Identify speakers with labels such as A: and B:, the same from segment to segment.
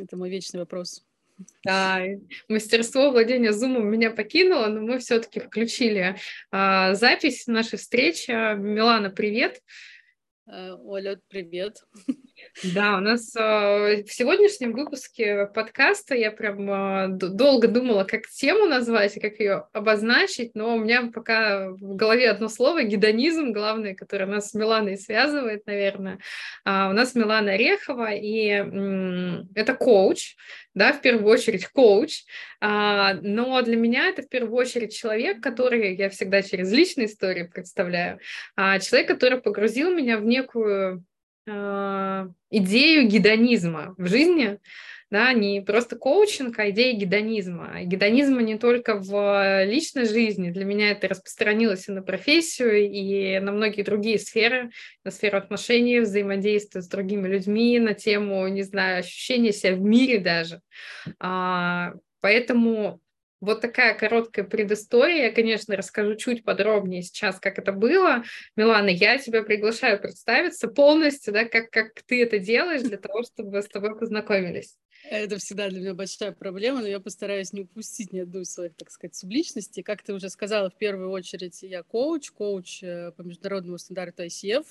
A: Это мой вечный вопрос.
B: Да, мастерство владения зумом меня покинуло, но мы все-таки включили а, запись нашей встречи. Милана, привет.
A: Э, Оля, привет.
B: Да, у нас э, в сегодняшнем выпуске подкаста я прям э, долго думала, как тему назвать и как ее обозначить, но у меня пока в голове одно слово — гедонизм, главное, которое нас с Миланой связывает, наверное. А у нас Милана Орехова, и м, это коуч, да, в первую очередь коуч, а, но для меня это в первую очередь человек, который, я всегда через личные истории представляю, а, человек, который погрузил меня в некую идею гедонизма в жизни, да, не просто коучинг, а идея гедонизма. гедонизма не только в личной жизни, для меня это распространилось и на профессию, и на многие другие сферы, на сферу отношений, взаимодействия с другими людьми, на тему, не знаю, ощущения себя в мире даже. А, поэтому вот такая короткая предыстория. Я, конечно, расскажу чуть подробнее сейчас, как это было. Милана, я тебя приглашаю представиться полностью, да, как, как ты это делаешь для того, чтобы с тобой познакомились.
A: Это всегда для меня большая проблема, но я постараюсь не упустить ни одну из своих, так сказать, субличностей. Как ты уже сказала, в первую очередь я коуч, коуч э, по международному стандарту ICF,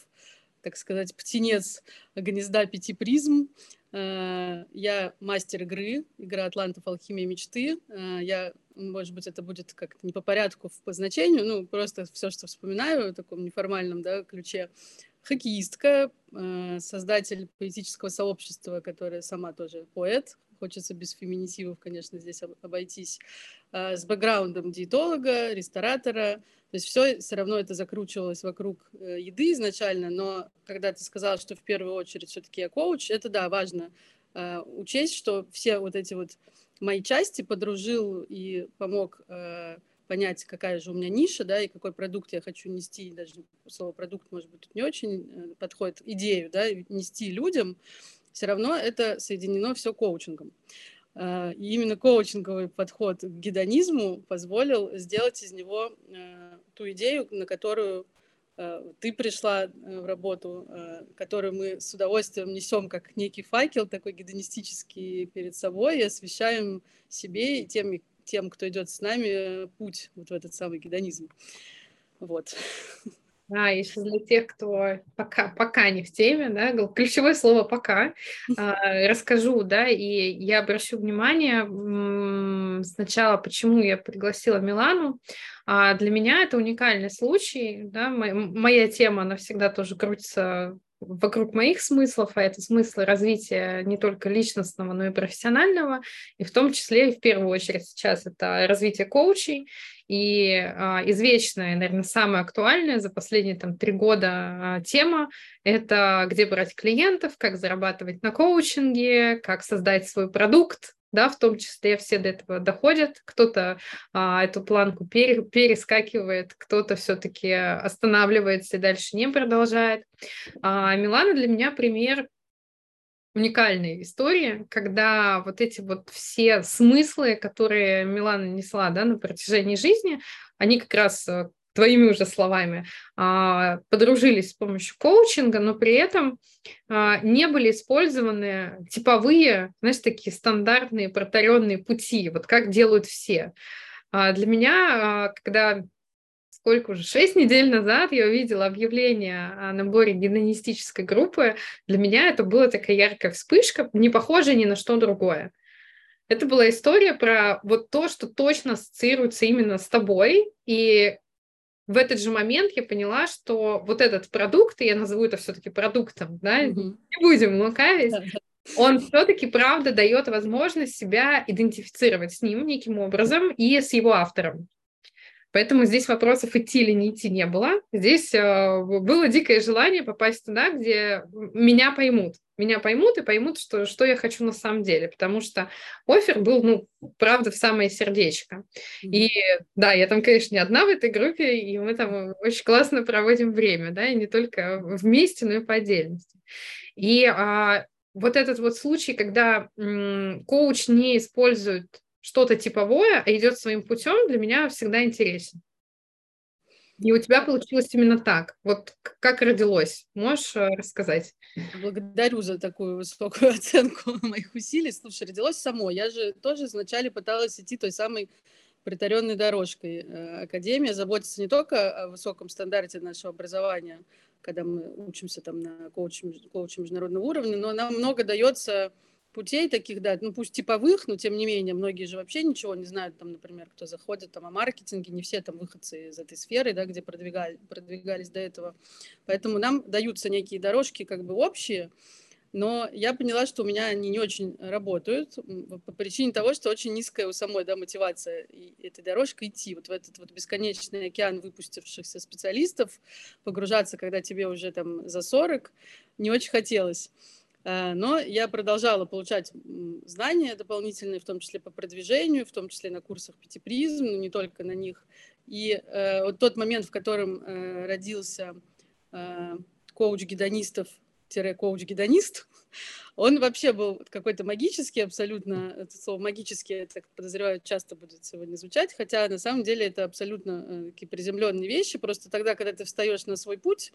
A: так сказать, птенец гнезда пяти призм. Э, я мастер игры, игра Атлантов «Алхимия мечты». Э, я, может быть, это будет как-то не по порядку по значению, ну, просто все, что вспоминаю в таком неформальном да, ключе. Хоккеистка, э, создатель поэтического сообщества, которая сама тоже поэт, хочется без феминитивов, конечно, здесь обойтись, с бэкграундом диетолога, ресторатора, то есть все все равно это закручивалось вокруг э, еды изначально, но когда ты сказала, что в первую очередь все-таки я коуч, это да, важно э, учесть, что все вот эти вот мои части подружил и помог э, понять, какая же у меня ниша, да, и какой продукт я хочу нести, даже слово продукт, может быть, тут не очень э, подходит, идею, да, нести людям, все равно это соединено все коучингом. Э, и именно коучинговый подход к гедонизму позволил сделать из него э, ту идею, на которую э, ты пришла в работу, которую мы с удовольствием несем как некий факел такой гедонистический перед собой и освещаем себе и тем, тем кто идет с нами, путь вот в этот самый гедонизм. Вот.
B: Да, еще для тех, кто пока, пока не в теме, да, ключевое слово «пока», а, расскажу, да, и я обращу внимание сначала, почему я пригласила Милану. А, для меня это уникальный случай, да, моя тема, она всегда тоже крутится вокруг моих смыслов, а это смыслы развития не только личностного, но и профессионального, и в том числе и в первую очередь сейчас это развитие коучей, и а, извечная, наверное, самая актуальная за последние там три года а, тема – это где брать клиентов, как зарабатывать на коучинге, как создать свой продукт, да, в том числе все до этого доходят, кто-то а, эту планку пере, перескакивает, кто-то все-таки останавливается и дальше не продолжает. А, Милана для меня пример уникальной истории, когда вот эти вот все смыслы, которые Милана несла да, на протяжении жизни, они как раз э, твоими уже словами, а, подружились с помощью коучинга, но при этом а, не были использованы типовые, знаешь, такие стандартные протаренные пути, вот как делают все. А, для меня, когда сколько уже, шесть недель назад я увидела объявление о наборе гедонистической группы. Для меня это была такая яркая вспышка, не похожая ни на что другое. Это была история про вот то, что точно ассоциируется именно с тобой. И в этот же момент я поняла, что вот этот продукт, и я назову это все-таки продуктом, да, mm-hmm. не будем лукавить, он все-таки, правда, дает возможность себя идентифицировать с ним неким образом и с его автором. Поэтому здесь вопросов идти или не идти не было. Здесь э, было дикое желание попасть туда, где меня поймут. Меня поймут и поймут, что, что я хочу на самом деле. Потому что офер был, ну, правда, в самое сердечко. И да, я там, конечно, не одна в этой группе, и мы там очень классно проводим время, да, и не только вместе, но и по отдельности. И а, вот этот вот случай, когда м, коуч не использует что-то типовое, а идет своим путем, для меня всегда интересен. И у тебя получилось именно так. Вот как родилось? Можешь э, рассказать?
A: Благодарю за такую высокую оценку моих усилий. Слушай, родилось само. Я же тоже вначале пыталась идти той самой притаренной дорожкой. Э, Академия заботится не только о высоком стандарте нашего образования, когда мы учимся там на коуче, коуче международного уровня, но нам много дается путей таких, да, ну пусть типовых, но тем не менее, многие же вообще ничего не знают, там, например, кто заходит там о маркетинге, не все там выходцы из этой сферы, да, где продвигали, продвигались до этого. Поэтому нам даются некие дорожки как бы общие, но я поняла, что у меня они не очень работают по причине того, что очень низкая у самой да, мотивация этой дорожкой идти, вот в этот вот бесконечный океан выпустившихся специалистов, погружаться, когда тебе уже там за 40, не очень хотелось. Э, но я продолжала получать знания дополнительные, в том числе по продвижению, в том числе на курсах пятипризм, но не только на них. И э, вот тот момент, в котором э, родился коуч гедонистов коуч-гедонист, он вообще был какой-то магический абсолютно, это слово магический, я так подозреваю, часто будет сегодня звучать, хотя на самом деле это абсолютно такие приземленные вещи, просто тогда, когда ты встаешь на свой путь,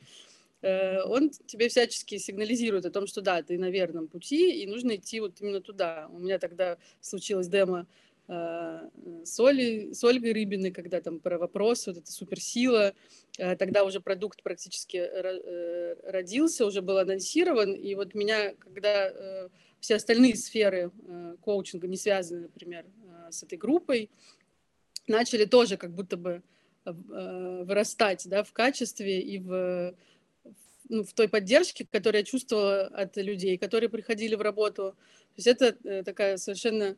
A: он тебе всячески сигнализирует о том, что да, ты на верном пути, и нужно идти вот именно туда. У меня тогда случилось демо э, с, Олей, с Ольгой Рыбиной, когда там про вопрос, вот эта суперсила, э, тогда уже продукт практически родился, уже был анонсирован, и вот меня, когда все остальные сферы коучинга не связаны, например, с этой группой, начали тоже как будто бы вырастать да, в качестве и в в той поддержке, которую я чувствовала от людей, которые приходили в работу. То есть это э, такая совершенно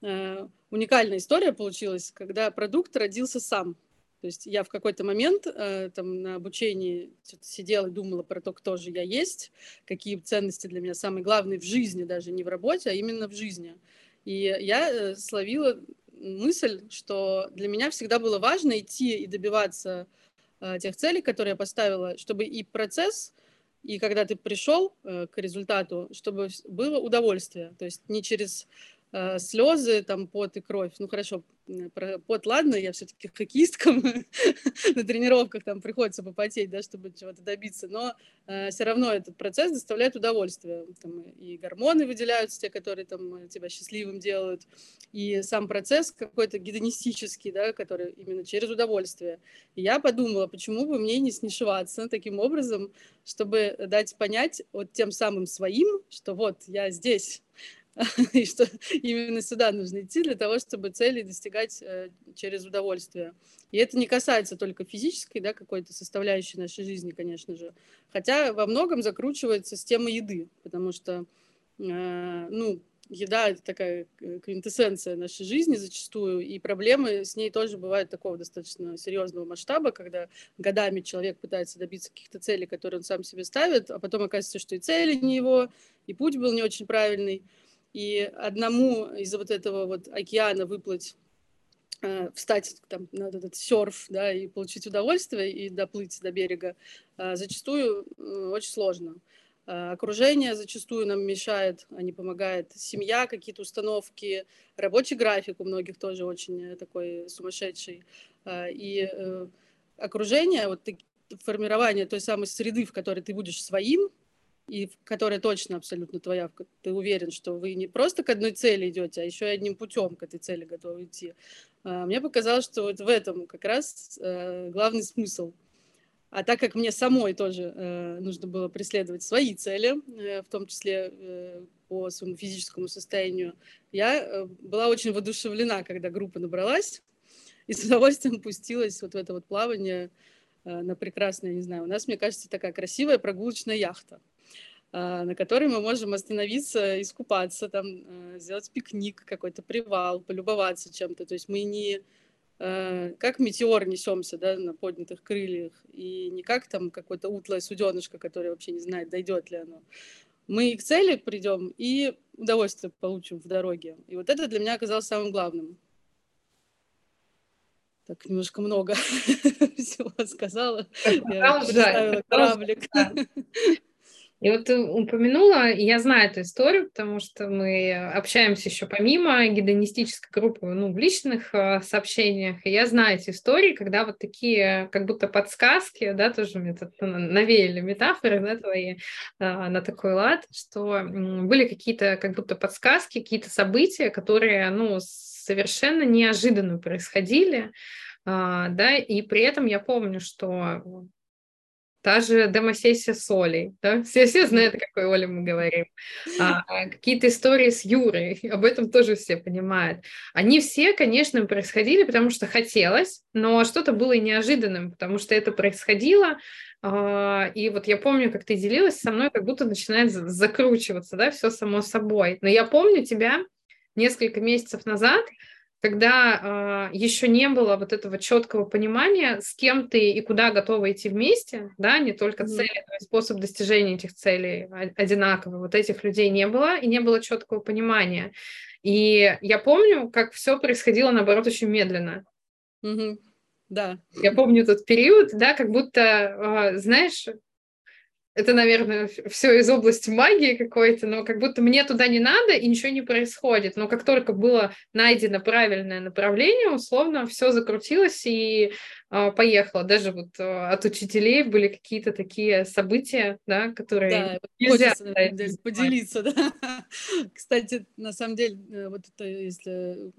A: э, уникальная история получилась, когда продукт родился сам. То есть я в какой-то момент э, там на обучении сидела и думала про то, кто же я есть, какие ценности для меня самые главные в жизни, даже не в работе, а именно в жизни. И я словила мысль, что для меня всегда было важно идти и добиваться тех целей, которые я поставила, чтобы и процесс, и когда ты пришел э, к результату, чтобы было удовольствие. То есть не через э, слезы, там, пот и кровь. Ну, хорошо, про пот, ладно, я все-таки хоккеистка, на тренировках там приходится попотеть, да, чтобы чего-то добиться, но э, все равно этот процесс доставляет удовольствие. Там, и гормоны выделяются, те, которые там тебя счастливым делают, и сам процесс какой-то гедонистический, да, который именно через удовольствие. И я подумала, почему бы мне не снишиваться таким образом, чтобы дать понять вот тем самым своим, что вот я здесь, и что именно сюда нужно идти для того, чтобы цели достигать э, через удовольствие. И это не касается только физической, да, какой-то составляющей нашей жизни, конечно же. Хотя во многом закручивается с темы еды, потому что, э, ну, еда это такая э, квинтэссенция нашей жизни зачастую, и проблемы с ней тоже бывают такого достаточно серьезного масштаба, когда годами человек пытается добиться каких-то целей, которые он сам себе ставит, а потом оказывается, что и цели не его, и путь был не очень правильный. И одному из вот этого вот океана выплыть э, встать там, на этот серф, да, и получить удовольствие и доплыть до берега, э, зачастую э, очень сложно. Окружение зачастую нам мешает, а не помогает. Семья, какие-то установки, рабочий график у многих тоже очень такой сумасшедший. И окружение, вот формирование той самой среды, в которой ты будешь своим, и которая точно абсолютно твоя, ты уверен, что вы не просто к одной цели идете, а еще и одним путем к этой цели готовы идти. А, мне показалось, что вот в этом как раз э, главный смысл. А так как мне самой тоже э, нужно было преследовать свои цели, э, в том числе по своему физическому состоянию, я была очень воодушевлена, когда группа набралась, и с удовольствием пустилась вот в это вот плавание на прекрасное, не знаю, у нас, мне кажется, такая красивая прогулочная яхта. А, на которой мы можем остановиться, искупаться, там, э, сделать пикник, какой-то привал, полюбоваться чем-то. То есть мы не э, как метеор несемся да, на поднятых крыльях, и не как там какое-то утлое суденышко, которое вообще не знает, дойдет ли оно. Мы к цели придем и удовольствие получим в дороге. И вот это для меня оказалось самым главным. Так, немножко много всего сказала. Я представила кораблик.
B: И вот ты упомянула, и я знаю эту историю, потому что мы общаемся еще помимо гедонистической группы, ну, в личных э, сообщениях, и я знаю эти истории, когда вот такие, как будто подсказки, да, тоже мне тут навеяли метафоры, да, твои э, на такой лад, что были какие-то как будто подсказки, какие-то события, которые, ну, совершенно неожиданно происходили, а, да, и при этом я помню, что та же демосессия с Олей, да? все, все знают, о какой Оле мы говорим, а, а, какие-то истории с Юрой, об этом тоже все понимают. Они все, конечно, происходили, потому что хотелось, но что-то было неожиданным, потому что это происходило, а, и вот я помню, как ты делилась со мной, как будто начинает закручиваться, да, все само собой. Но я помню тебя несколько месяцев назад, когда э, еще не было вот этого четкого понимания, с кем ты и куда готова идти вместе, да, не только цели, но и способ достижения этих целей одинаковый. Вот этих людей не было, и не было четкого понимания. И я помню, как все происходило, наоборот, очень медленно.
A: Mm-hmm. Да.
B: Я помню тот период, да, как будто, э, знаешь, это, наверное, все из области магии какой-то, но как будто мне туда не надо и ничего не происходит. Но как только было найдено правильное направление, условно, все закрутилось и э, поехало. Даже вот э, от учителей были какие-то такие события, да, которые
A: да, нельзя хочется, поделиться, да. Кстати, на самом деле, э, вот это если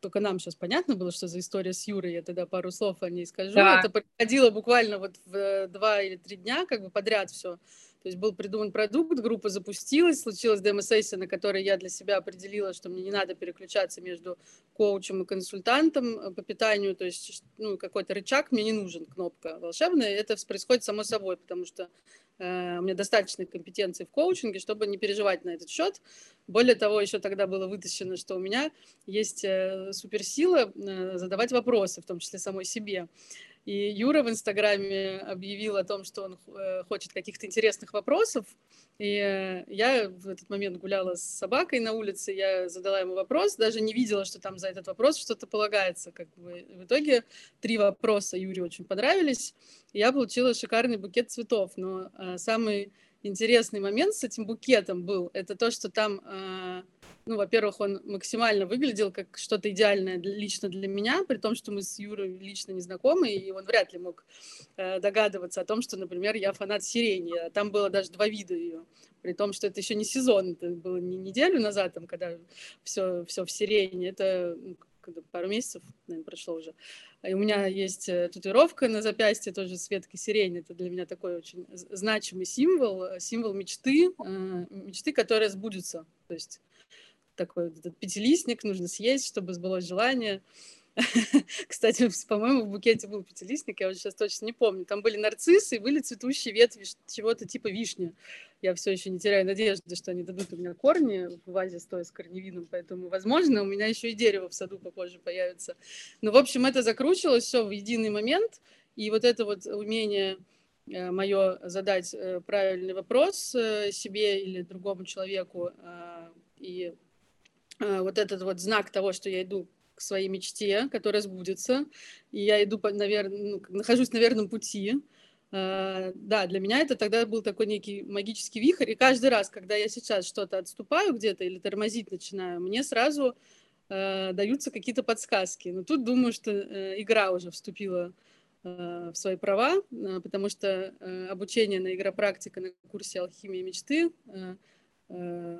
A: только нам сейчас понятно было, что за история с Юрой, я тогда пару слов о ней скажу. Да. Это происходило буквально вот в э, два или три дня, как бы подряд все. То есть был придуман продукт, группа запустилась, случилась демо-сессия, на которой я для себя определила, что мне не надо переключаться между коучем и консультантом э, по питанию, то есть ну, какой-то рычаг мне не нужен, кнопка волшебная, это происходит само собой, потому что у меня достаточно компетенций в коучинге, чтобы не переживать на этот счет. Более того, еще тогда было вытащено, что у меня есть э, суперсила э, задавать вопросы, в том числе самой себе. И Юра в Инстаграме объявил о том, что он э, хочет каких-то интересных вопросов. И э, я в этот момент гуляла с собакой на улице, я задала ему вопрос, даже не видела, что там за этот вопрос что-то полагается. Как бы. В итоге три вопроса Юре очень понравились. И я получила шикарный букет цветов. Но э, самый интересный момент с этим букетом был, это то, что там ну, во-первых, он максимально выглядел как что-то идеальное лично для меня, при том, что мы с Юрой лично не знакомы, и он вряд ли мог э, догадываться о том, что, например, я фанат сирени, а там было даже два вида ее, при том, что это еще не сезон, это было не неделю назад, там, когда все, все в сирене, это ну, пару месяцев, наверное, прошло уже. И у меня есть э, татуировка на запястье, тоже с веткой сирени. Это для меня такой очень значимый символ, э, символ мечты, мечты, которая сбудется. То есть такой пятилистник, нужно съесть, чтобы сбылось желание. Кстати, по-моему, в букете был пятилистник, я уже сейчас точно не помню. Там были нарциссы и были цветущие ветви чего-то типа вишни. Я все еще не теряю надежды, что они дадут у меня корни в вазе стоя с корневином, поэтому, возможно, у меня еще и дерево в саду попозже появится. Но, в общем, это закручивалось все в единый момент, и вот это вот умение э, мое задать э, правильный вопрос э, себе или другому человеку а, и вот этот вот знак того, что я иду к своей мечте, которая сбудется, и я иду, наверное, ну, нахожусь на верном пути. Uh, да, для меня это тогда был такой некий магический вихрь, и каждый раз, когда я сейчас что-то отступаю где-то или тормозить начинаю, мне сразу uh, даются какие-то подсказки. Но тут думаю, что игра уже вступила в свои права, потому что обучение на игропрактика на курсе «Алхимия мечты» Э,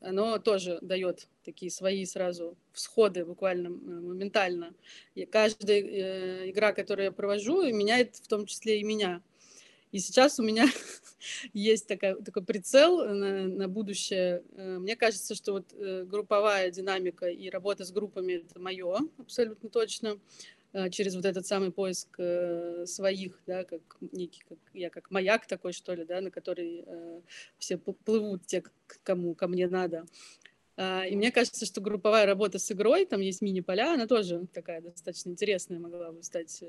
A: оно тоже дает такие свои сразу всходы буквально моментально. И каждая э, игра, которую я провожу, меняет в том числе и меня. И сейчас у меня есть такая, такой прицел на, на будущее. Э, мне кажется, что вот групповая динамика и работа с группами — это мое абсолютно точно. Э, через вот этот самый поиск э, своих, да, как некий, как я как маяк такой, что ли, да, на который э, все плывут те, кому ко мне надо. А, и мне кажется, что групповая работа с игрой, там есть мини-поля, она тоже такая достаточно интересная могла бы стать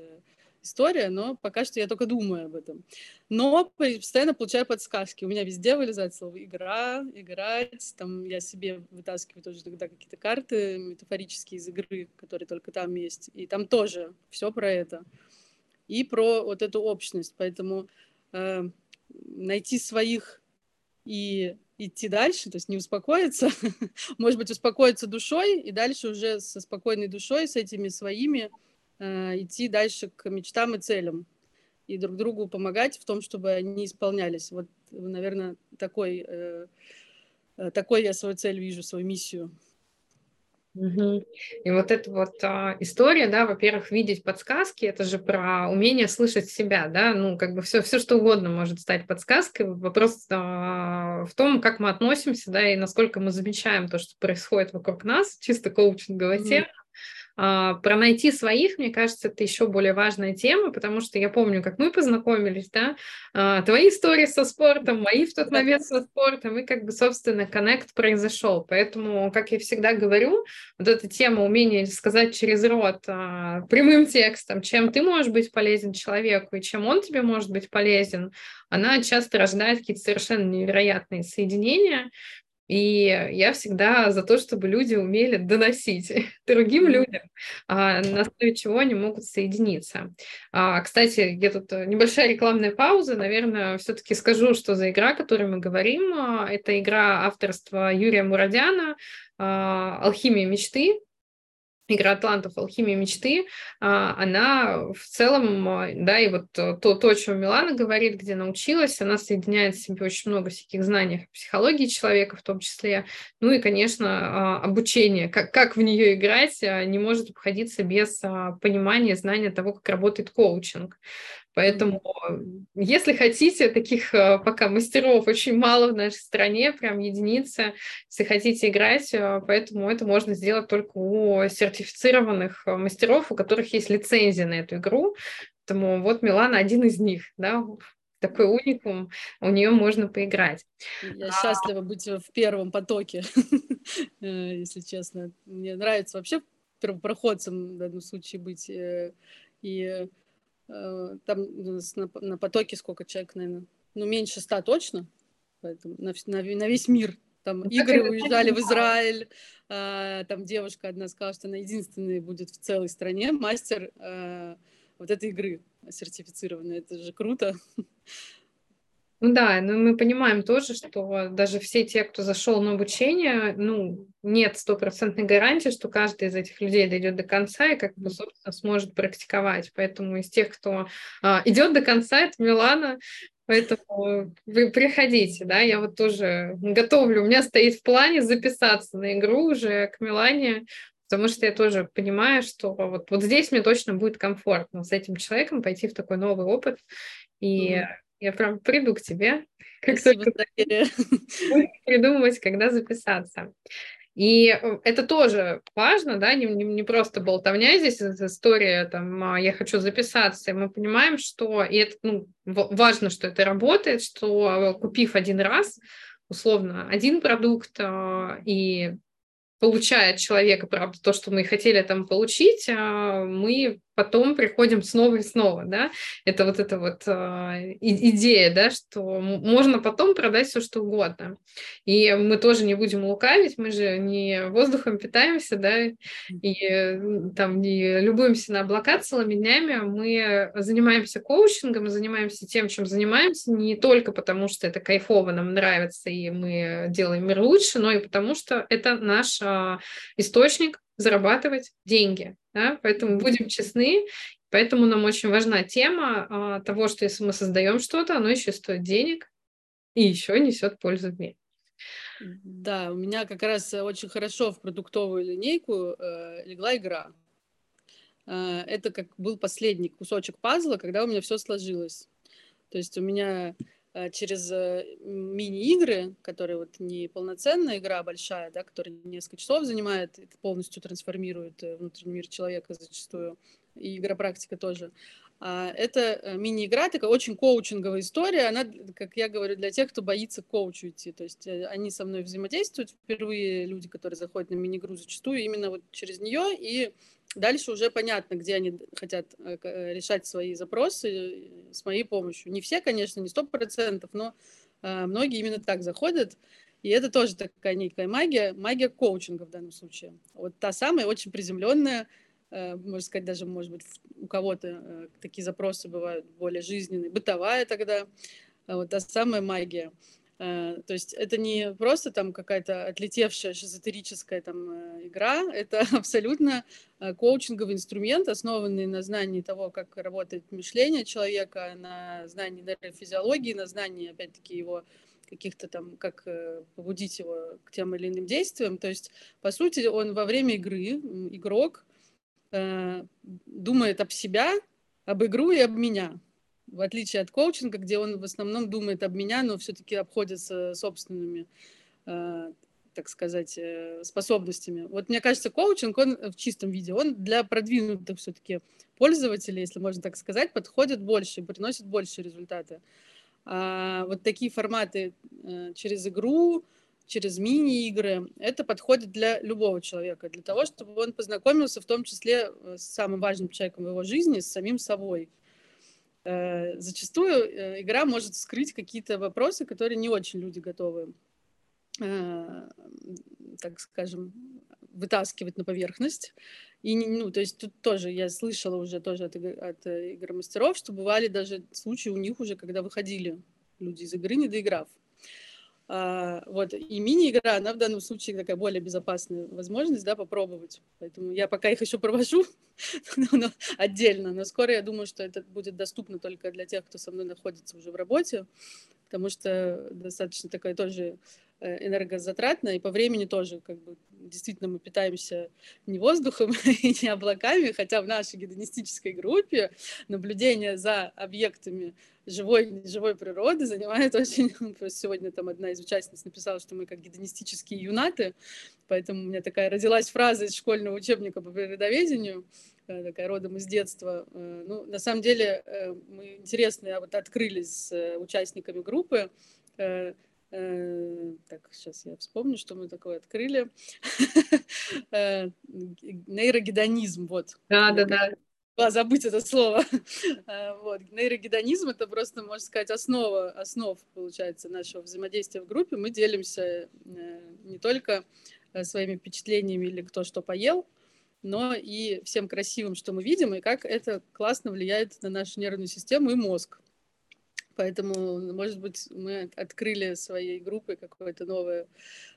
A: история, но пока что я только думаю об этом. Но постоянно получаю подсказки. У меня везде вылезает слово «игра», «играть». Там я себе вытаскиваю тоже тогда какие-то карты метафорические из игры, которые только там есть. И там тоже все про это. И про вот эту общность. Поэтому э, найти своих и идти дальше, то есть не успокоиться, может быть, успокоиться душой и дальше уже со спокойной душой, с этими своими идти дальше к мечтам и целям и друг другу помогать в том, чтобы они исполнялись. Вот, наверное, такой, э, э такой я свою цель вижу, свою миссию.
B: Угу. И вот эта вот а, история, да, во-первых, видеть подсказки, это же про умение слышать себя, да, ну, как бы все, все что угодно может стать подсказкой. Вопрос а, в том, как мы относимся, да, и насколько мы замечаем то, что происходит вокруг нас, чисто коучинговая mm-hmm. тема. А, про найти своих, мне кажется, это еще более важная тема, потому что я помню, как мы познакомились, да, а, твои истории со спортом, мои в тот момент со спортом, и как бы, собственно, коннект произошел. Поэтому, как я всегда говорю, вот эта тема умения сказать через рот а, прямым текстом, чем ты можешь быть полезен человеку и чем он тебе может быть полезен, она часто рождает какие-то совершенно невероятные соединения, и я всегда за то, чтобы люди умели доносить другим людям, а, на основе чего они могут соединиться. А, кстати, где тут небольшая рекламная пауза, наверное, все-таки скажу, что за игра, о которой мы говорим. А, это игра авторства Юрия Мурадяна «Алхимия мечты» игра атлантов «Алхимия мечты», а, она в целом, а, да, и вот то, то, о чем Милана говорит, где научилась, она соединяет в себе очень много всяких знаний о психологии человека в том числе, ну и, конечно, а, обучение, как, как в нее играть, не может обходиться без понимания, знания того, как работает коучинг. Поэтому, если хотите, таких э, пока мастеров очень мало в нашей стране, прям единицы, если хотите играть, э, поэтому это можно сделать только у сертифицированных э, мастеров, у которых есть лицензия на эту игру. Поэтому вот Милана один из них, да, такой уникум, у нее можно поиграть.
A: Я счастлива быть в первом потоке, если честно. Мне нравится вообще первопроходцем в данном случае быть. И там на, на потоке сколько человек, наверное, ну, меньше ста точно, поэтому на, на, на весь мир. Там ну, игры уезжали в Израиль, а, там девушка одна сказала, что она единственная будет в целой стране мастер а, вот этой игры сертифицированной. Это же круто.
B: Ну да, но мы понимаем тоже, что даже все те, кто зашел на обучение, ну, нет стопроцентной гарантии, что каждый из этих людей дойдет до конца и как бы, собственно, сможет практиковать. Поэтому из тех, кто а, идет до конца, это Милана, Поэтому вы приходите, да, я вот тоже готовлю, у меня стоит в плане записаться на игру уже к Милане, потому что я тоже понимаю, что вот, вот здесь мне точно будет комфортно с этим человеком пойти в такой новый опыт, и mm. Я прям приду к тебе, как Спасибо, только придумывать, когда записаться. И э, это тоже важно, да, не, не, не просто болтовня здесь, история, там, а, я хочу записаться, и мы понимаем, что, и это, ну, важно, что это работает, что купив один раз, условно, один продукт а, и получает человека, правда, то, что мы хотели там получить, а, мы потом приходим снова и снова, да, это вот эта вот э, идея, да, что можно потом продать все, что угодно. И мы тоже не будем лукавить, мы же не воздухом питаемся, да, и там не любуемся на облака целыми днями, мы занимаемся коучингом, занимаемся тем, чем занимаемся, не только потому, что это кайфово, нам нравится, и мы делаем мир лучше, но и потому, что это наш э, источник зарабатывать деньги. Да? Поэтому будем честны, поэтому нам очень важна тема а, того, что если мы создаем что-то, оно еще стоит денег и еще несет пользу в мире.
A: Да, у меня как раз очень хорошо в продуктовую линейку э, легла игра. Э, это как был последний кусочек пазла, когда у меня все сложилось. То есть у меня через э, мини-игры, которые вот не полноценная игра большая, да, которая несколько часов занимает, полностью трансформирует э, внутренний мир человека зачастую, и игра-практика тоже. А это мини-игра, такая очень коучинговая история. Она, как я говорю, для тех, кто боится к коучу идти. То есть они со мной взаимодействуют впервые, люди, которые заходят на мини-игру зачастую, именно вот через нее, и Дальше уже понятно, где они хотят э, э, решать свои запросы э, с моей помощью. Не все, конечно, не сто процентов, но многие именно так заходят. И это тоже такая некая магия, магия коучинга в данном случае. Вот та самая, очень приземленная, можно сказать, даже, может быть, у кого-то такие запросы бывают более жизненные, бытовая тогда, вот та самая магия. То есть это не просто там какая-то отлетевшая шизотерическая там игра, это абсолютно коучинговый инструмент, основанный на знании того, как работает мышление человека, на знании нейрофизиологии, на знании, опять-таки, его каких-то там, как э, побудить его к тем или иным действиям. То есть, по сути, он во время игры, игрок, э, думает об себя, об игру и об меня. В отличие от коучинга, где он в основном думает об меня, но все-таки обходится собственными, э, так сказать, э, способностями. Вот мне кажется, коучинг, он в чистом виде, он для продвинутых все-таки пользователей, если можно так сказать, подходит больше, приносит больше результаты. А, вот такие форматы э, через игру, через мини-игры, это подходит для любого человека, для того, чтобы он познакомился в том числе с самым важным человеком в его жизни, с самим собой. Э, зачастую игра может скрыть какие-то вопросы, которые не очень люди готовы, так скажем, вытаскивать на поверхность. И, ну, то есть тут тоже я слышала уже тоже от, от э, игромастеров, что бывали даже случаи у них уже, когда выходили люди из игры, не доиграв. А, вот, и мини-игра, она в данном случае такая более безопасная возможность, да, попробовать. Поэтому я пока их еще провожу но, отдельно, но скоро я думаю, что это будет доступно только для тех, кто со мной находится уже в работе, потому что достаточно такая тоже Э, энергозатратно, и по времени тоже, как бы, действительно, мы питаемся не воздухом и не облаками, хотя в нашей гедонистической группе наблюдение за объектами живой живой природы занимает очень... Сегодня там одна из участниц написала, что мы как гедонистические юнаты, поэтому у меня такая родилась фраза из школьного учебника по природоведению, э, такая родом из детства. Э, ну, на самом деле, мы интересно вот открыли с участниками группы Э, так, сейчас я вспомню, что мы такое открыли. Э, нейрогедонизм, вот.
B: Да, да, да.
A: Была забыть это слово. Э, вот. Нейрогедонизм — это просто, можно сказать, основа, основ, получается, нашего взаимодействия в группе. Мы делимся не только своими впечатлениями или кто что поел, но и всем красивым, что мы видим, и как это классно влияет на нашу нервную систему и мозг. Поэтому, может быть, мы открыли своей группой какую-то новую,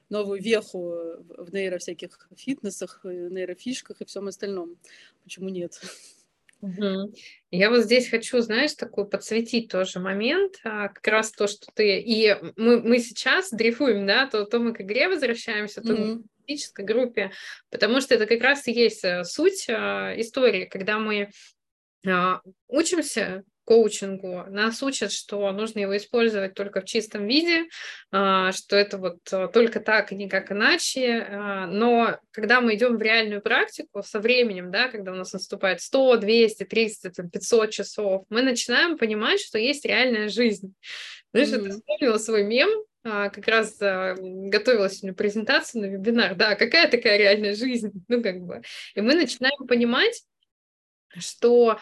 A: новую веху в нейро всяких фитнесах, нейрофишках и всем остальном. Почему нет?
B: Угу. Я вот здесь хочу, знаешь, такой подсветить тоже момент, а, как раз то, что ты... И мы, мы сейчас дрейфуем, да, то, то мы к игре возвращаемся, то mm-hmm. мы группе, потому что это как раз и есть э, суть а, истории, когда мы а, учимся коучингу. Нас учат, что нужно его использовать только в чистом виде, а, что это вот а, только так и никак иначе. А, но когда мы идем в реальную практику со временем, да, когда у нас наступает 100, 200, 300, 500 часов, мы начинаем понимать, что есть реальная жизнь. Знаешь, mm-hmm. я вспомнила свой мем, как раз готовила сегодня презентацию на вебинар, да, какая такая реальная жизнь, ну как бы. И мы начинаем понимать, что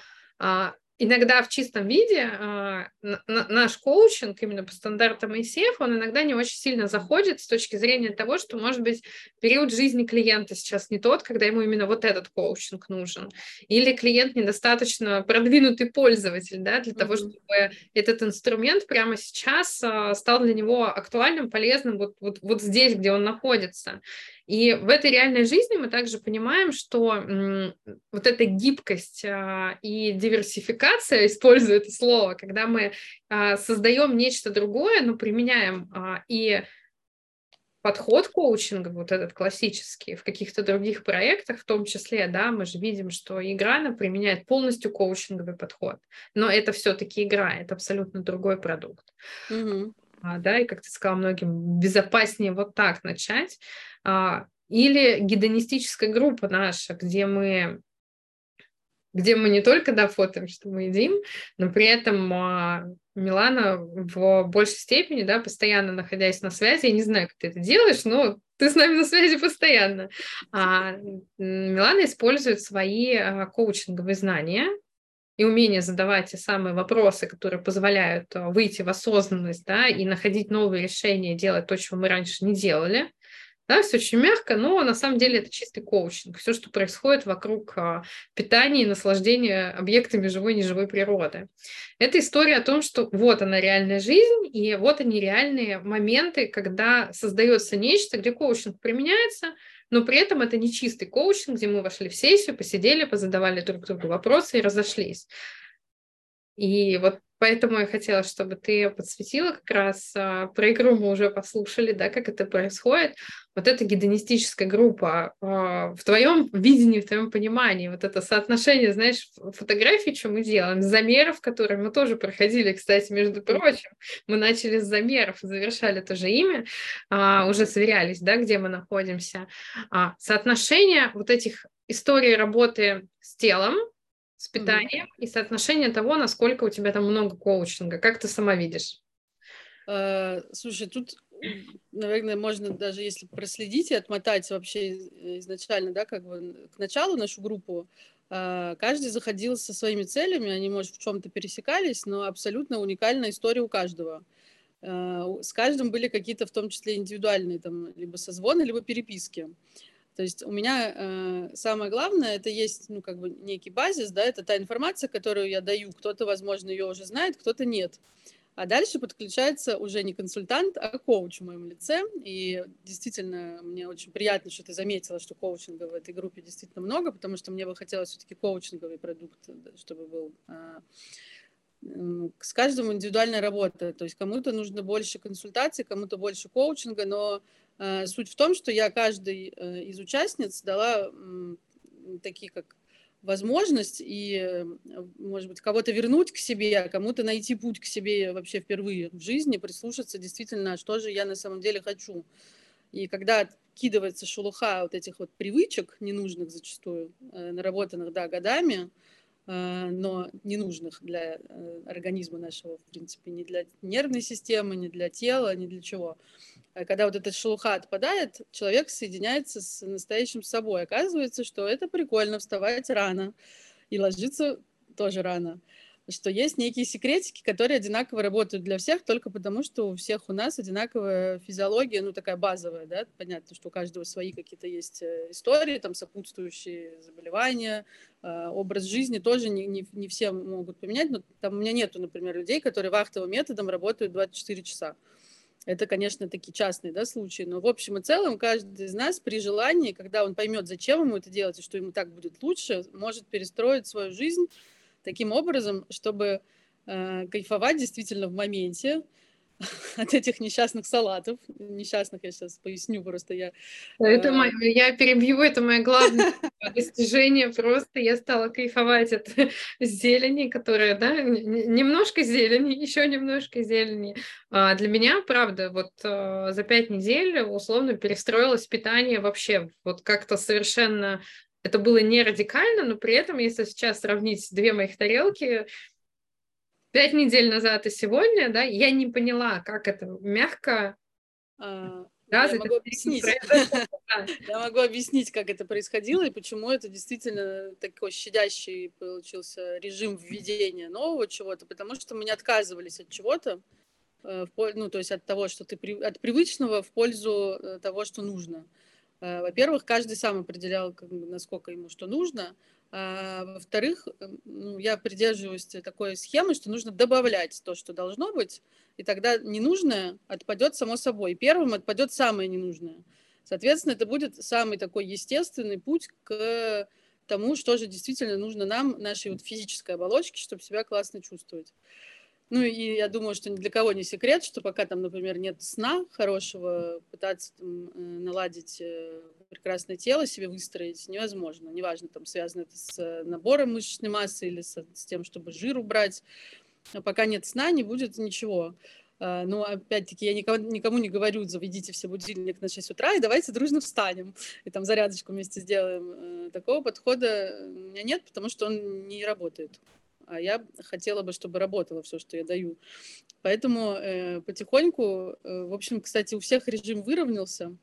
B: иногда в чистом виде э, наш коучинг именно по стандартам ICF, он иногда не очень сильно заходит с точки зрения того, что, может быть, период жизни клиента сейчас не тот, когда ему именно вот этот коучинг нужен. Или клиент недостаточно продвинутый пользователь, да, для mm-hmm. того, чтобы этот инструмент прямо сейчас э, стал для него актуальным, полезным вот, вот, вот здесь, где он находится. И в этой реальной жизни мы также понимаем, что вот эта гибкость а, и диверсификация, используя это слово, когда мы а, создаем нечто другое, но применяем а, и подход коучинга, вот этот классический, в каких-то других проектах в том числе, да, мы же видим, что игра применяет полностью коучинговый подход, но это все-таки игра, это абсолютно другой продукт. Mm-hmm. А, да, и, как ты сказала, многим безопаснее вот так начать. А, или гедонистическая группа наша, где мы где мы не только да, фотоем, что мы едим, но при этом а, Милана в большей степени, да, постоянно находясь на связи, я не знаю, как ты это делаешь, но ты с нами на связи постоянно. А, Милана использует свои а, коучинговые знания, и умение задавать те самые вопросы, которые позволяют выйти в осознанность, да, и находить новые решения, делать то, чего мы раньше не делали, да, все очень мягко, но на самом деле это чистый коучинг, все, что происходит вокруг а, питания и наслаждения объектами живой и неживой природы. Это история о том, что вот она реальная жизнь, и вот они реальные моменты, когда создается нечто, где коучинг применяется, но при этом это не чистый коучинг, где мы вошли в сессию, посидели, позадавали друг другу вопросы и разошлись. И вот Поэтому я хотела, чтобы ты подсветила как раз, а, про игру мы уже послушали, да, как это происходит. Вот эта гедонистическая группа а, в твоем видении, в твоем понимании, вот это соотношение, знаешь, фотографий, что мы делаем, замеров, которые мы тоже проходили, кстати, между прочим, мы начали с замеров, завершали тоже ими, а, уже сверялись, да, где мы находимся. Соотношение вот этих историй работы с телом, с питанием mm-hmm. и соотношение того, насколько у тебя там много коучинга. Как ты сама видишь?
A: Uh, слушай, тут, наверное, можно даже если проследить и отмотать вообще изначально, да, как бы к началу нашу группу, uh, каждый заходил со своими целями, они, может, в чем-то пересекались, но абсолютно уникальная история у каждого. Uh, с каждым были какие-то, в том числе, индивидуальные, там, либо созвоны, либо переписки. То есть у меня э, самое главное, это есть, ну, как бы некий базис, да, это та информация, которую я даю. Кто-то, возможно, ее уже знает, кто-то нет. А дальше подключается уже не консультант, а коуч в моем лице. И действительно, мне очень приятно, что ты заметила, что коучинга в этой группе действительно много, потому что мне бы хотелось все-таки коучинговый продукт, чтобы был а, с каждым индивидуальная работа. То есть кому-то нужно больше консультаций, кому-то больше коучинга, но суть в том, что я каждой э, из участниц дала такие как возможность и, э, может быть, кого-то вернуть к себе, а кому-то найти путь к себе вообще впервые в жизни, прислушаться действительно, что же я на самом деле хочу. И когда откидывается шелуха вот этих вот привычек, ненужных зачастую, наработанных, да, годами, но ненужных для организма нашего, в принципе, не для нервной системы, не для тела, не для чего – Э, когда вот эта шелуха отпадает, человек соединяется с настоящим собой. Оказывается, что это прикольно вставать рано и ложиться тоже рано. Что есть некие секретики, которые одинаково работают для всех, только потому что у всех у нас одинаковая физиология, ну такая базовая, да, понятно, что у каждого свои какие-то есть э, истории, там сопутствующие заболевания, э, образ жизни тоже не, не, не все могут поменять, но там у меня нету, например, людей, которые вахтовым методом работают 24 часа. Это, конечно, такие частные да, случаи, но в общем и целом каждый из нас при желании, когда он поймет, зачем ему это делать и что ему так будет лучше, может перестроить свою жизнь таким образом, чтобы э, кайфовать действительно в моменте, от этих несчастных салатов. Несчастных я сейчас поясню, просто я...
B: Это э... мое, я перебью, это мое главное достижение. Просто я стала кайфовать от зелени, которая, да, немножко зелени, еще немножко зелени. А для меня, правда, вот э, за пять недель условно перестроилось питание вообще вот как-то совершенно это было не радикально, но при этом, если сейчас сравнить две моих тарелки, пять недель назад и сегодня, да, я не поняла, как это мягко.
A: А, да, я, могу объяснить. я могу объяснить, как это происходило и почему это действительно такой щадящий получился режим введения нового чего-то, потому что мы не отказывались от чего-то, э, ну, то есть от того, что ты от привычного в пользу э, того, что нужно. Э, во-первых, каждый сам определял, насколько ему что нужно, во-вторых, эм, ну, я придерживаюсь такой схемы, что нужно добавлять то, что должно быть, и тогда ненужное отпадет само собой. Первым отпадет самое ненужное. Соответственно, это будет самый такой естественный путь к тому, что же действительно нужно нам, нашей вот физической оболочке, чтобы себя классно чувствовать. Ну и я думаю, что ни для кого не секрет, что пока там, например, нет сна хорошего, пытаться там, э, наладить э, прекрасное тело себе выстроить невозможно. Неважно, там связано это с э, набором мышечной массы или с, с тем, чтобы жир убрать. Но пока нет сна, не будет ничего. А, но опять-таки я никому, никому не говорю, заведите все будильник на 6 утра и давайте дружно встанем и там зарядочку вместе сделаем. Такого подхода у меня нет, потому что он не работает а я хотела бы, чтобы работало все, что я даю. Поэтому э, потихоньку, э, в общем, кстати, у всех режим выровнялся,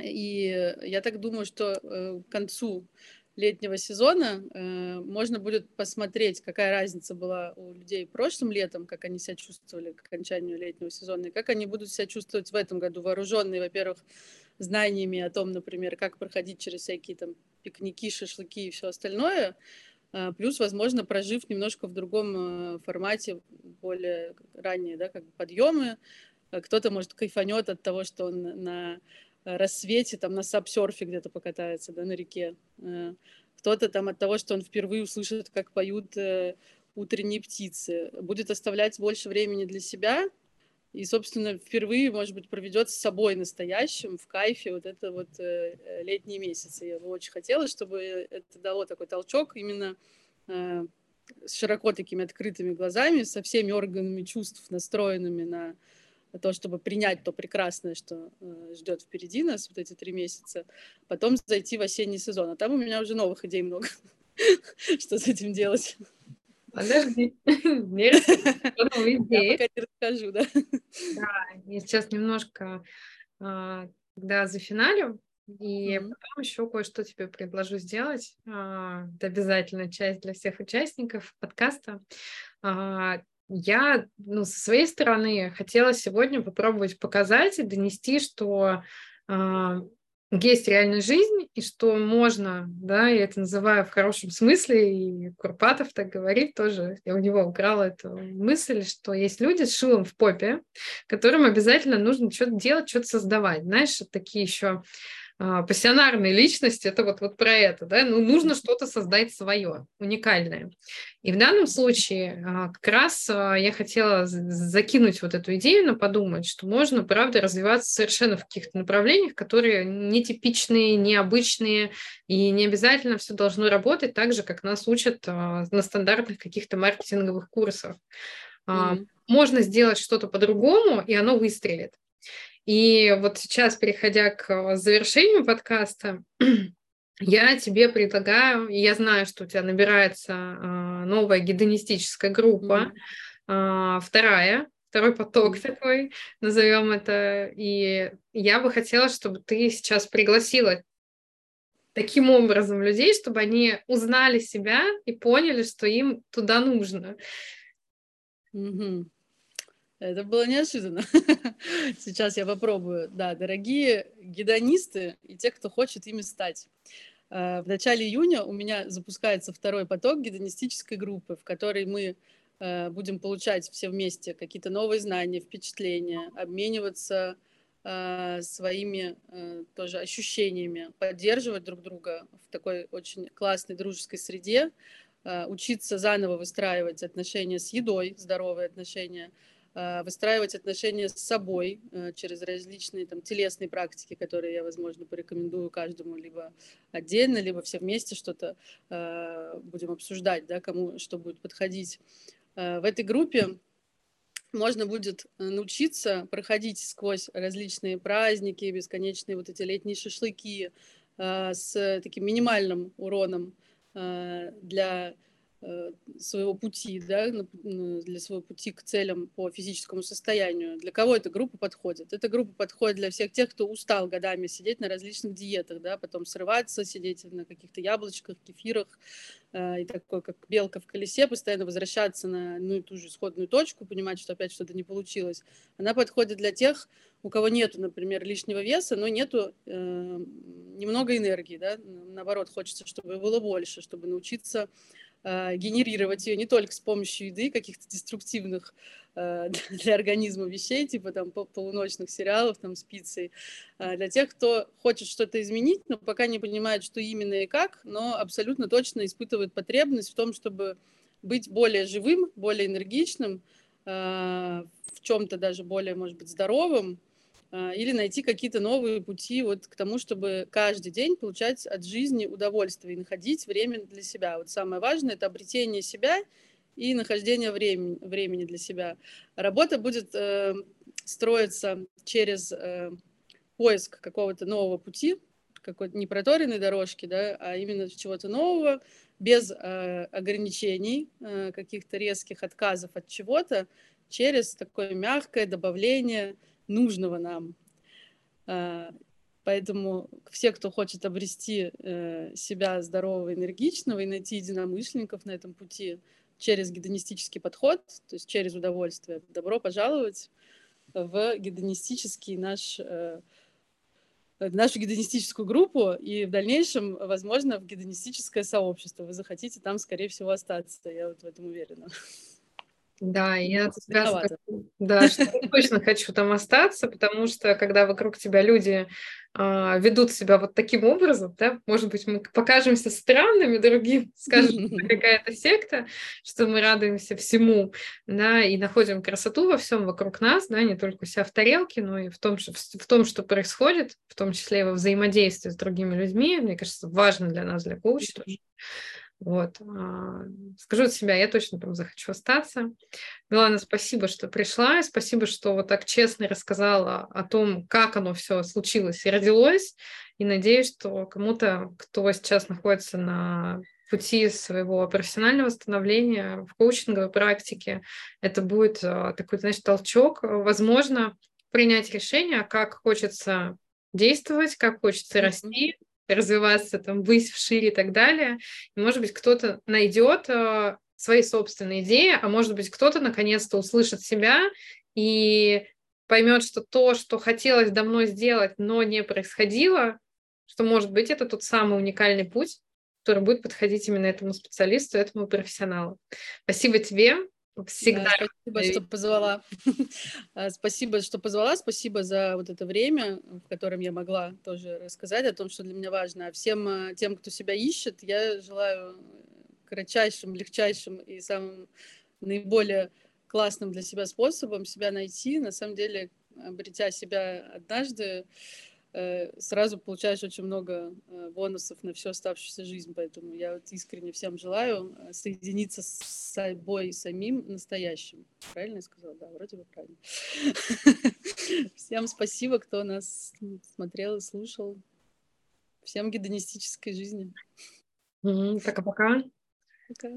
A: и я так думаю, что э, к концу летнего сезона э, можно будет посмотреть, какая разница была у людей прошлым летом, как они себя чувствовали к окончанию летнего сезона, и как они будут себя чувствовать в этом году, вооруженные, во-первых, знаниями о том, например, как проходить через всякие там пикники, шашлыки и все остальное, плюс, возможно, прожив немножко в другом э, формате, более ранние, да, как бы подъемы. А кто-то, может, кайфанет от того, что он на рассвете, там, на сапсерфе где-то покатается, да, на реке. Э, кто-то там от того, что он впервые услышит, как поют э, утренние птицы. Будет оставлять больше времени для себя, и, собственно, впервые, может быть, проведет с собой настоящим, в кайфе вот это вот э, летние месяцы. Я бы очень хотела, чтобы это дало такой толчок именно э, с широко такими открытыми глазами, со всеми органами чувств настроенными на то, чтобы принять то прекрасное, что э, ждет впереди нас вот эти три месяца, потом зайти в осенний сезон. А там у меня уже новых идей много, что с этим делать.
B: Подожди, не Я
A: пока не расскажу, да.
B: Да, я сейчас немножко, а, когда зафиналю, и mm-hmm. потом еще кое-что тебе предложу сделать. А, это обязательно часть для всех участников подкаста. А, я, ну, со своей стороны, хотела сегодня попробовать показать и донести, что есть реальная жизнь, и что можно, да, я это называю в хорошем смысле, и Курпатов так говорит тоже, я у него украла эту мысль, что есть люди с шилом в попе, которым обязательно нужно что-то делать, что-то создавать. Знаешь, такие еще а, пассионарные личности, это вот, вот про это, да, ну, нужно что-то создать свое, уникальное. И в данном случае а, как раз а, я хотела закинуть вот эту идею, но подумать, что можно, правда, развиваться совершенно в каких-то направлениях, которые нетипичные, необычные, и не обязательно все должно работать так же, как нас учат на стандартных каких-то маркетинговых курсах. Mm-hmm. Можно сделать что-то по-другому, и оно выстрелит. И вот сейчас, переходя к э, завершению подкаста, я тебе предлагаю, я знаю, что у тебя набирается а, новая гедонистическая группа, mm-hmm. вторая, второй поток такой, назовем это. И я бы хотела, чтобы ты сейчас пригласила таким образом людей, чтобы они узнали себя и поняли, что им туда нужно.
A: Mm-hmm. Это было неожиданно. Сейчас я попробую. Да, дорогие гедонисты и те, кто хочет ими стать. Э, в начале июня у меня запускается второй поток гедонистической группы, в которой мы э, будем получать все вместе какие-то новые знания, впечатления, обмениваться э, своими тоже ощущениями, поддерживать друг друга в такой очень классной дружеской среде, учиться заново выстраивать отношения с едой, здоровые отношения, а, выстраивать отношения с собой э, через различные там, телесные практики, которые я, возможно, порекомендую каждому либо отдельно, либо все вместе что-то а, будем обсуждать, да, кому что будет подходить. В этой группе можно будет э, научиться проходить сквозь различные праздники, бесконечные вот эти летние шашлыки с таким минимальным уроном для Э, своего пути, да, для своего пути к целям по физическому состоянию. Для кого эта группа подходит? Эта группа подходит для всех тех, кто устал годами сидеть на различных диетах, да, потом срываться, сидеть на каких-то яблочках, кефирах, э, и такой, как белка в колесе, постоянно возвращаться на ну, ту же исходную точку, понимать, что опять что-то не получилось. Она подходит для тех, у кого нету, например, лишнего веса, но нету э, немного энергии, да, наоборот, хочется, чтобы было больше, чтобы научиться Э, генерировать ее не только с помощью еды, каких-то деструктивных э, для организма вещей, типа там полуночных сериалов там с пиццей, а для тех, кто хочет что-то изменить, но пока не понимает, что именно и как, но абсолютно точно испытывает потребность в том, чтобы быть более живым, более энергичным, в чем-то даже более, может быть, здоровым, а, или найти какие-то новые пути вот к тому, чтобы каждый день получать от жизни удовольствие и находить время для себя. Вот самое важное – это обретение себя и нахождение времени, времени для себя. Работа будет э, строиться через э, поиск какого-то нового пути, какой-то не дорожки, да, а именно чего-то нового, без э, ограничений, э, каких-то резких отказов от чего-то, через такое мягкое добавление – нужного нам. А, поэтому все, кто хочет обрести э, себя здорового, энергичного и найти единомышленников на этом пути через гедонистический подход, то есть через удовольствие, добро пожаловать в гедонистический наш э, нашу гедонистическую группу и в дальнейшем, возможно, в гедонистическое сообщество. Вы захотите там, скорее всего, остаться. Я вот в этом уверена.
B: Да, я тебя скажу, да, что я точно хочу там остаться, потому что когда вокруг тебя люди а, ведут себя вот таким образом, да, может быть, мы покажемся странными другим, скажем, какая-то секта, что мы радуемся всему, да, и находим красоту во всем вокруг нас, да, не только у себя в тарелке, но и в том, что, в том, что происходит, в том числе и во взаимодействии с другими людьми, мне кажется, важно для нас, для коуча тоже. Вот. А, скажу от себя, я точно там захочу остаться. Милана, спасибо, что пришла, спасибо, что вот так честно рассказала о том, как оно все случилось и родилось. И надеюсь, что кому-то, кто сейчас находится на пути своего профессионального становления в коучинговой практике, это будет а, такой, знаешь, толчок, возможно, принять решение, как хочется действовать, как хочется расти, развиваться там ввысь, вшире и так далее. И, может быть, кто-то найдет э, свои собственные идеи, а может быть, кто-то наконец-то услышит себя и поймет, что то, что хотелось давно сделать, но не происходило, что, может быть, это тот самый уникальный путь, который будет подходить именно этому специалисту, этому профессионалу. Спасибо тебе. Всегда.
A: Да, спасибо, что позвала. А, спасибо, что позвала. Спасибо за вот это время, в котором я могла тоже рассказать о том, что для меня важно. А всем а, тем, кто себя ищет, я желаю кратчайшим, легчайшим и самым наиболее классным для себя способом себя найти. На самом деле, обретя себя однажды, сразу получаешь очень много э, бонусов на всю оставшуюся жизнь. Поэтому я вот искренне всем желаю э, соединиться с собой самим настоящим. Правильно я сказала? Да, вроде бы правильно. Всем спасибо, кто нас смотрел и слушал. Всем гедонистической жизни.
B: Пока-пока.
A: Пока.